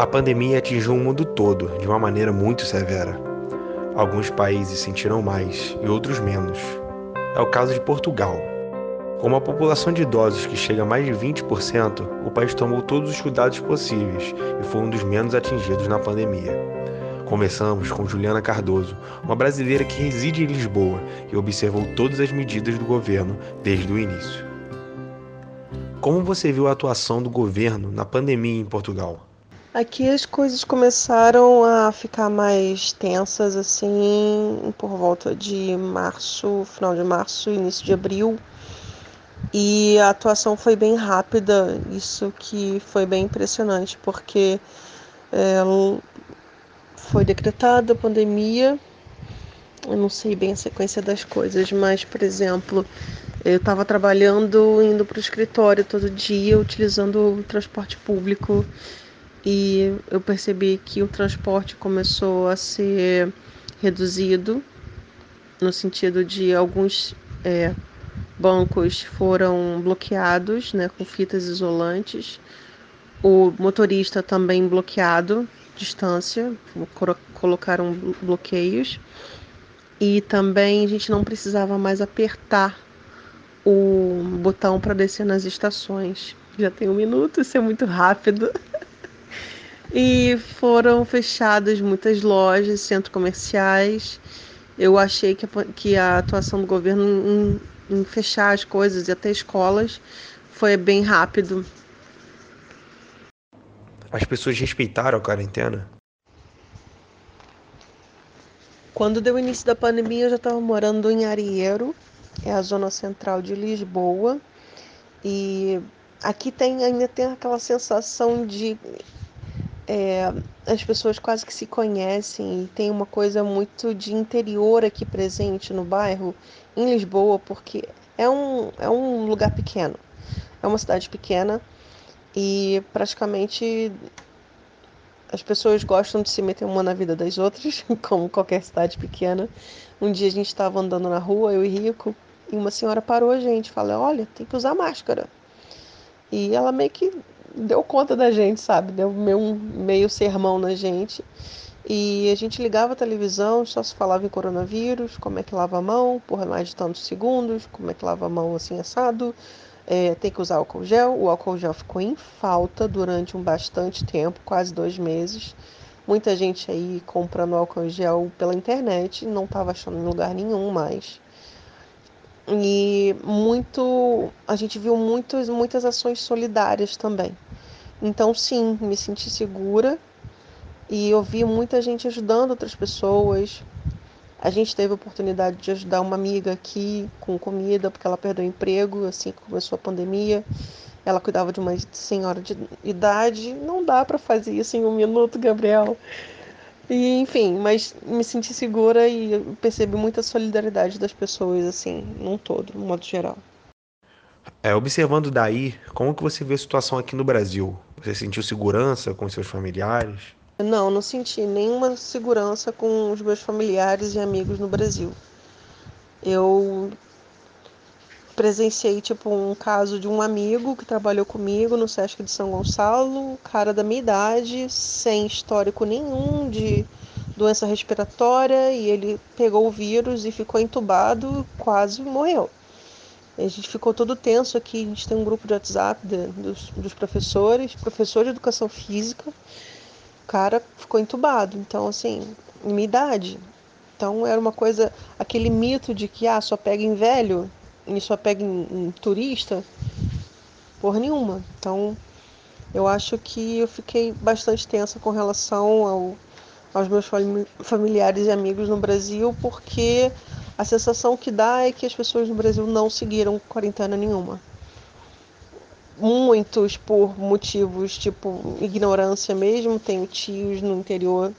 A pandemia atingiu o mundo todo de uma maneira muito severa. Alguns países sentiram mais e outros menos. É o caso de Portugal. Com uma população de idosos que chega a mais de 20%, o país tomou todos os cuidados possíveis e foi um dos menos atingidos na pandemia. Conversamos com Juliana Cardoso, uma brasileira que reside em Lisboa e observou todas as medidas do governo desde o início. Como você viu a atuação do governo na pandemia em Portugal? Aqui as coisas começaram a ficar mais tensas assim por volta de março, final de março, início de abril. E a atuação foi bem rápida, isso que foi bem impressionante, porque é, foi decretada a pandemia. Eu não sei bem a sequência das coisas, mas, por exemplo, eu estava trabalhando, indo para o escritório todo dia, utilizando o transporte público e eu percebi que o transporte começou a ser reduzido, no sentido de alguns é, bancos foram bloqueados né, com fitas isolantes, o motorista também bloqueado, distância, colocaram bloqueios, e também a gente não precisava mais apertar o botão para descer nas estações. Já tem um minuto, isso é muito rápido. E foram fechadas muitas lojas, centros comerciais. Eu achei que a, que a atuação do governo em, em fechar as coisas e até escolas foi bem rápido. As pessoas respeitaram a quarentena? Quando deu o início da pandemia, eu já estava morando em Arieiro, é a zona central de Lisboa. E aqui tem ainda tem aquela sensação de é, as pessoas quase que se conhecem e tem uma coisa muito de interior aqui presente no bairro, em Lisboa, porque é um, é um lugar pequeno, é uma cidade pequena e praticamente as pessoas gostam de se meter uma na vida das outras, como qualquer cidade pequena. Um dia a gente estava andando na rua, eu e Rico, e uma senhora parou a gente, falou: Olha, tem que usar máscara. E ela meio que deu conta da gente, sabe? Deu meio, meio sermão na gente. E a gente ligava a televisão, só se falava em coronavírus, como é que lava a mão por mais de tantos segundos, como é que lava a mão assim assado, é, tem que usar álcool gel. O álcool gel ficou em falta durante um bastante tempo, quase dois meses. Muita gente aí comprando álcool gel pela internet, não estava achando em lugar nenhum mais. E muito, a gente viu muitas, muitas ações solidárias também. Então, sim, me senti segura e eu vi muita gente ajudando outras pessoas. A gente teve a oportunidade de ajudar uma amiga aqui com comida, porque ela perdeu o emprego assim que começou a pandemia. Ela cuidava de uma senhora de idade. Não dá para fazer isso em um minuto, Gabriel. E, enfim, mas me senti segura e percebi muita solidariedade das pessoas, assim, num todo, no modo geral. É, observando daí, como que você vê a situação aqui no Brasil? Você sentiu segurança com seus familiares? Não, não senti nenhuma segurança com os meus familiares e amigos no Brasil. Eu presenciei tipo um caso de um amigo que trabalhou comigo no Sesc de São Gonçalo, cara da minha idade, sem histórico nenhum de doença respiratória e ele pegou o vírus e ficou entubado, quase morreu. A gente ficou todo tenso aqui, a gente tem um grupo de WhatsApp de, dos, dos professores, professor de educação física. O cara ficou entubado, então assim, minha idade. Então era uma coisa, aquele mito de que ah, só pega em velho, e só pega em, em turista, por nenhuma. Então, eu acho que eu fiquei bastante tensa com relação ao, aos meus familiares e amigos no Brasil, porque a sensação que dá é que as pessoas no Brasil não seguiram quarentena nenhuma. Muitos por motivos tipo ignorância mesmo, tenho tios no interior,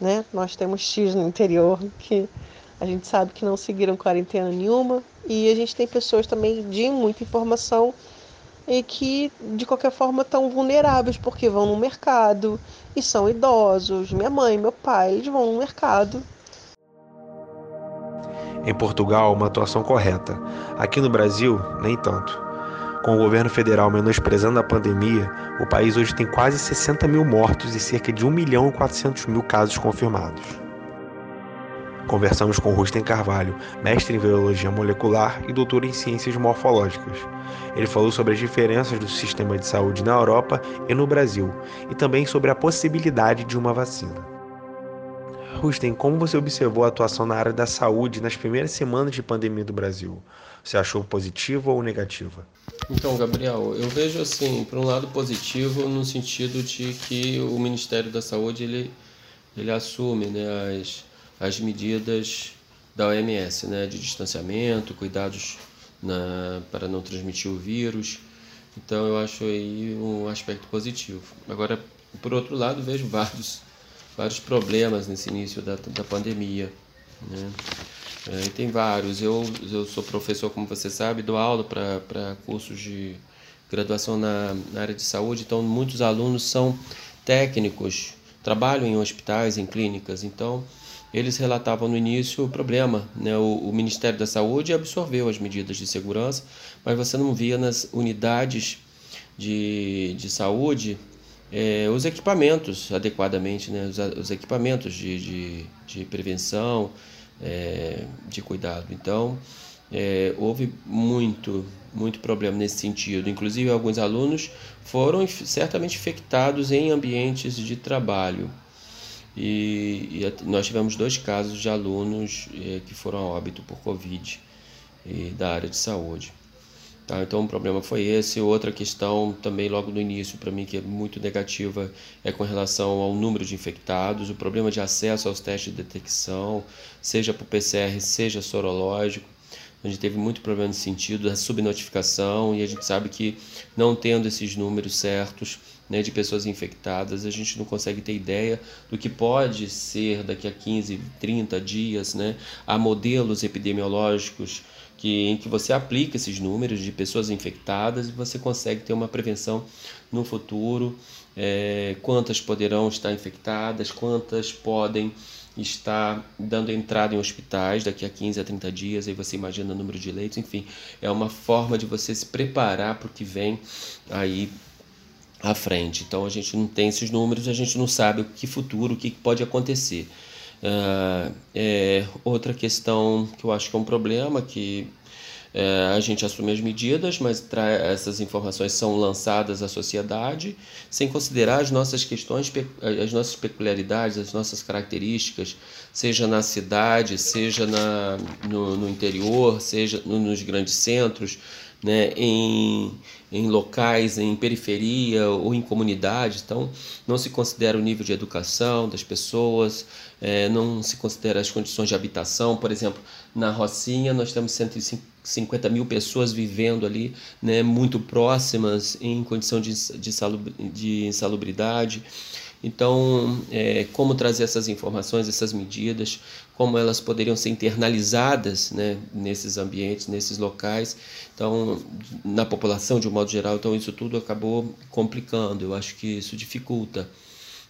né? Nós temos tios no interior que a gente sabe que não seguiram quarentena nenhuma e a gente tem pessoas também de muita informação e que de qualquer forma estão vulneráveis porque vão no mercado e são idosos. Minha mãe, meu pai, eles vão no mercado. Em Portugal, uma atuação correta. Aqui no Brasil, nem tanto. Com o governo federal menosprezando a pandemia, o país hoje tem quase 60 mil mortos e cerca de 1 milhão e 400 mil casos confirmados. Conversamos com Rustem Carvalho, mestre em Biologia Molecular e doutor em Ciências Morfológicas. Ele falou sobre as diferenças do sistema de saúde na Europa e no Brasil, e também sobre a possibilidade de uma vacina. Rustem, como você observou a atuação na área da saúde nas primeiras semanas de pandemia do Brasil? Você achou positiva ou negativa? Então, Gabriel, eu vejo assim, por um lado positivo no sentido de que o Ministério da Saúde ele, ele assume né, as, as medidas da OMS, né, de distanciamento, cuidados na, para não transmitir o vírus. Então eu acho aí um aspecto positivo. Agora, por outro lado, vejo vários, vários problemas nesse início da, da pandemia. Né? É, tem vários. Eu, eu sou professor, como você sabe, dou aula para cursos de graduação na, na área de saúde, então muitos alunos são técnicos, trabalham em hospitais, em clínicas, então eles relatavam no início o problema. Né? O, o, Ministério da Saúde absorveu as medidas de segurança, mas você não via nas unidades de, de saúde é, os equipamentos adequadamente, né? os, os equipamentos de, de, de prevenção, é, de cuidado. Então, é, houve muito, muito problema nesse sentido. Inclusive, alguns alunos foram certamente infectados em ambientes de trabalho. E, e nós tivemos dois casos de alunos eh, que foram a óbito por Covid e da área de saúde. Tá, então o problema foi esse. Outra questão também logo no início para mim que é muito negativa é com relação ao número de infectados, o problema de acesso aos testes de detecção, seja por PCR, seja sorológico. A gente teve muito problema nesse sentido, da subnotificação, e a gente sabe que não tendo esses números certos, né, de pessoas infectadas, a gente não consegue ter ideia do que pode ser daqui a 15, 30 dias. Né? Há modelos epidemiológicos que, em que você aplica esses números de pessoas infectadas e você consegue ter uma prevenção no futuro. É, quantas poderão estar infectadas, quantas podem estar dando entrada em hospitais daqui a 15 a 30 dias, aí você imagina o número de leitos, enfim, é uma forma de você se preparar para o que vem aí à frente. Então a gente não tem esses números, a gente não sabe o que futuro, o que pode acontecer. Uh, é, outra questão que eu acho que é um problema que é, a gente assume as medidas, mas essas informações são lançadas à sociedade sem considerar as nossas questões, as nossas peculiaridades, as nossas características, seja na cidade, seja na, no, no interior, seja no, nos grandes centros, né, em, em locais, em periferia ou em comunidades. Então, não se considera o nível de educação das pessoas, é, não se considera as condições de habitação. Por exemplo, na Rocinha, nós temos 150 mil pessoas vivendo ali, né, muito próximas, em condição de, de insalubridade. Então, é, como trazer essas informações, essas medidas, como elas poderiam ser internalizadas né, nesses ambientes, nesses locais, então, na população de um modo geral, então isso tudo acabou complicando, eu acho que isso dificulta.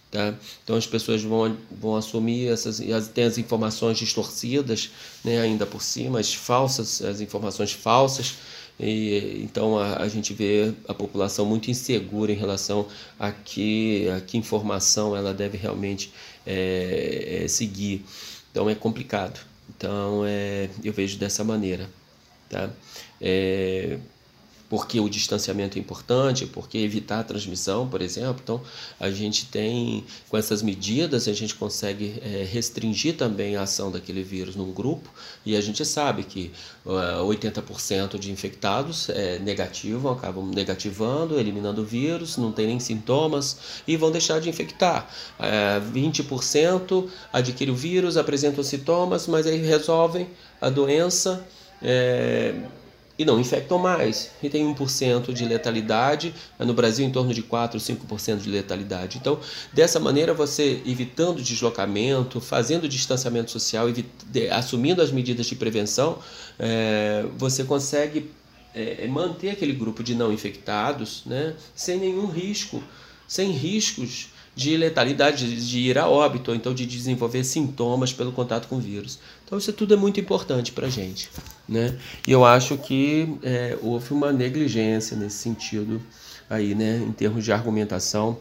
Tá? Então as pessoas vão, vão assumir essas tem as informações distorcidas né, ainda por cima, as falsas, as informações falsas, e, então a, a, gente vê a população muito insegura em relação a que, a que informação ela deve realmente é, é, seguir. Então é complicado. Então é, eu vejo dessa maneira. Tá? É, porque o distanciamento é importante, porque evitar a transmissão, por exemplo. Então, a gente tem, com essas medidas, a gente consegue é, restringir também a ação daquele vírus num grupo, e a gente sabe que uh, 80% de infectados é, negativam, acabam negativando, eliminando o vírus, não tem nem sintomas e vão deixar de infectar. É, 20% adquirem o vírus, apresentam sintomas, mas aí resolvem a doença. É, e não infectam mais. E tem 1% de letalidade, no Brasil em torno de 4, 5% de letalidade. Então, dessa maneira, você evitando deslocamento, fazendo distanciamento social, assumindo as medidas de prevenção, é, você consegue é, manter aquele grupo de não infectados né, sem nenhum risco, sem riscos de letalidade, de, ir a óbito, ou então de desenvolver sintomas pelo contato com o vírus. Então isso tudo é muito importante para a gente. Né? E eu acho que é, houve uma negligência nesse sentido aí, né, em termos de argumentação,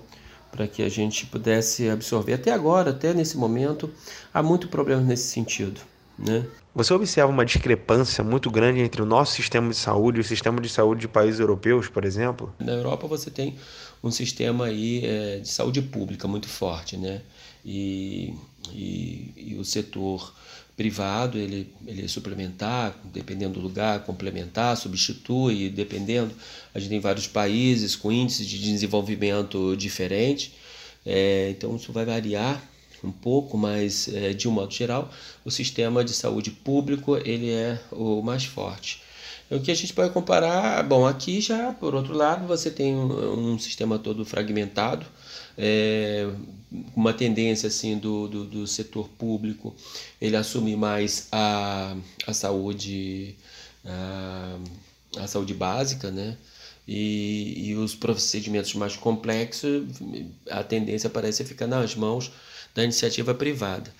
para que a gente pudesse absorver. Até agora, até nesse momento, há muito problema nesse sentido. Né? Você observa uma discrepância muito grande entre o nosso sistema de saúde e o sistema de saúde de países europeus, por exemplo? Na Europa você tem um sistema aí é, de saúde pública muito forte, né? E, e, e, o setor privado ele, ele é suplementar, dependendo do lugar, complementar, substitui, dependendo. A gente tem vários países com índices de desenvolvimento diferentes, é, então isso vai variar um pouco, mas é, de um modo geral, o sistema de saúde público ele é o mais forte. O que a gente pode comparar, bom, aqui já por outro lado você tem um, um sistema todo fragmentado, é, uma tendência assim do, do, do, setor público ele assume mais a, a saúde a, a saúde básica, né? E, e os procedimentos mais complexos, a tendência parece ficar nas mãos da iniciativa privada.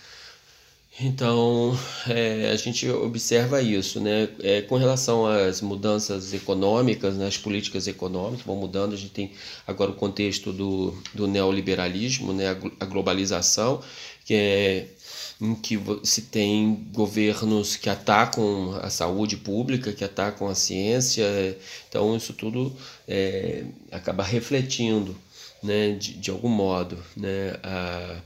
Então, é, a gente observa isso, né? É, com relação às mudanças econômicas, né, as políticas econômicas vão mudando, a gente tem agora o contexto do, do neoliberalismo, né, a globalização, que é em que se tem governos que atacam a saúde pública, que atacam a ciência, então isso tudo é, acaba refletindo, né, de, de algum modo, né, a,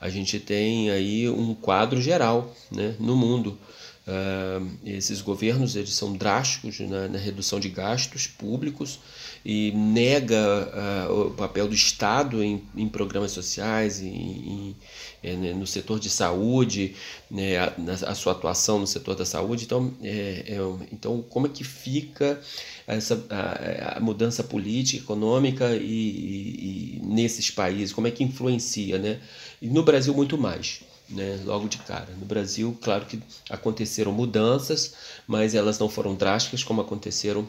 a gente tem aí um quadro geral né, no mundo. Uh, esses governos eles são drásticos na, na, redução de gastos públicos e nega uh, o papel do Estado em, em programas sociais, em, em, em, né, no setor de saúde, né, a, a, sua atuação no setor da saúde. Então, é, é, então como é que fica essa, a, a mudança política, econômica e, e, e, nesses países? Como é que influencia? Né? E no Brasil, muito mais. Né, logo de cara. No Brasil, claro que aconteceram mudanças, mas elas não foram drásticas como aconteceram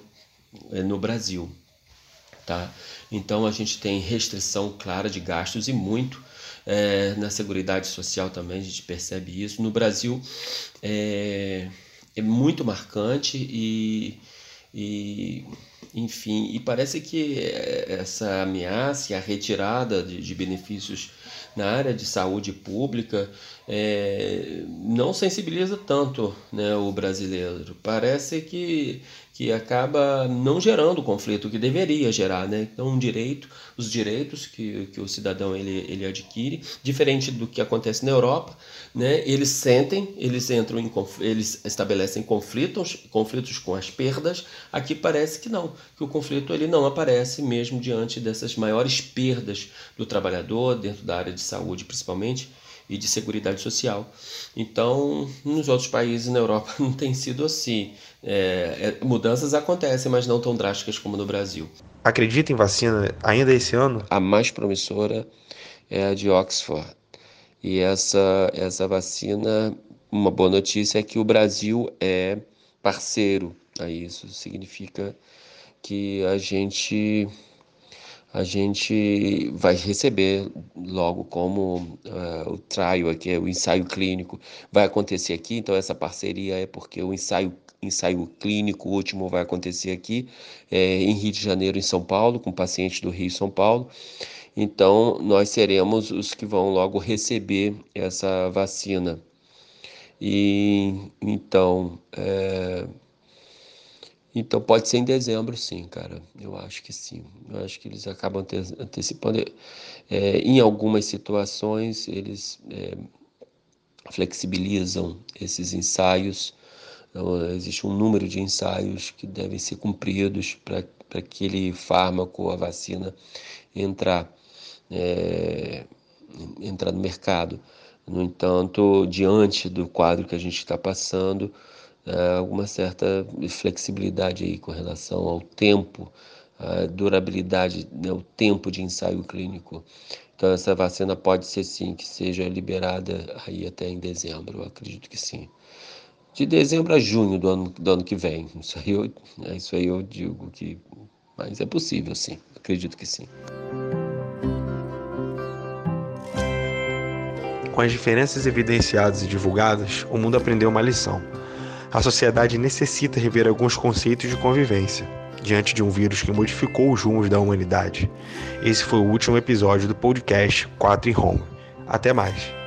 é, no Brasil. Tá? Então a gente tem restrição clara de gastos e muito é, na Seguridade Social também, a gente percebe isso. No Brasil é, é muito marcante e, e enfim, e parece que essa ameaça e a retirada de, de benefícios na área de saúde pública é, não sensibiliza tanto né, o brasileiro. Parece que, que acaba não gerando o conflito que deveria gerar. Né? Então, um direito, os direitos que, que o cidadão ele, ele adquire, diferente do que acontece na Europa, né, eles sentem, eles entram em eles estabelecem conflitos, conflitos com as perdas. Aqui parece que não, que o conflito ele não aparece mesmo diante dessas maiores perdas do trabalhador dentro da área de saúde, principalmente e de seguridade social. Então, nos outros países na Europa não tem sido assim. É, é, mudanças acontecem, mas não tão drásticas como no Brasil. Acredita em vacina ainda esse ano? A mais promissora é a de Oxford. E essa, essa vacina, uma boa notícia é que o Brasil é parceiro a isso. Significa que a gente a gente vai receber logo como uh, o trial aqui, o ensaio clínico vai acontecer aqui, então essa parceria é porque o ensaio, ensaio clínico último vai acontecer aqui é, em Rio de Janeiro em São Paulo, com pacientes do Rio e São Paulo. Então nós seremos os que vão logo receber essa vacina. E então é, então pode ser em dezembro, sim, cara. Eu acho que sim. Eu acho que eles acabam antecipando. É, em algumas situações, eles é, flexibilizam esses ensaios. Então, existe um número de ensaios que devem ser cumpridos para aquele fármaco, a vacina, entrar, é, entrar no mercado. No entanto, diante do quadro que a gente está passando, alguma certa flexibilidade aí com relação ao tempo, a durabilidade, né, o tempo de ensaio clínico. Então essa vacina pode ser sim que seja liberada aí até em dezembro, eu acredito que sim. De dezembro a junho do ano, do ano que vem. Isso aí, eu, é isso aí eu digo que. Mas é possível sim, acredito que sim. Com as diferenças evidenciadas e divulgadas, o mundo aprendeu uma lição. A sociedade necessita rever alguns conceitos de convivência, diante de um vírus que modificou os rumos da humanidade. Esse foi o último episódio do podcast 4 em Home. Até mais!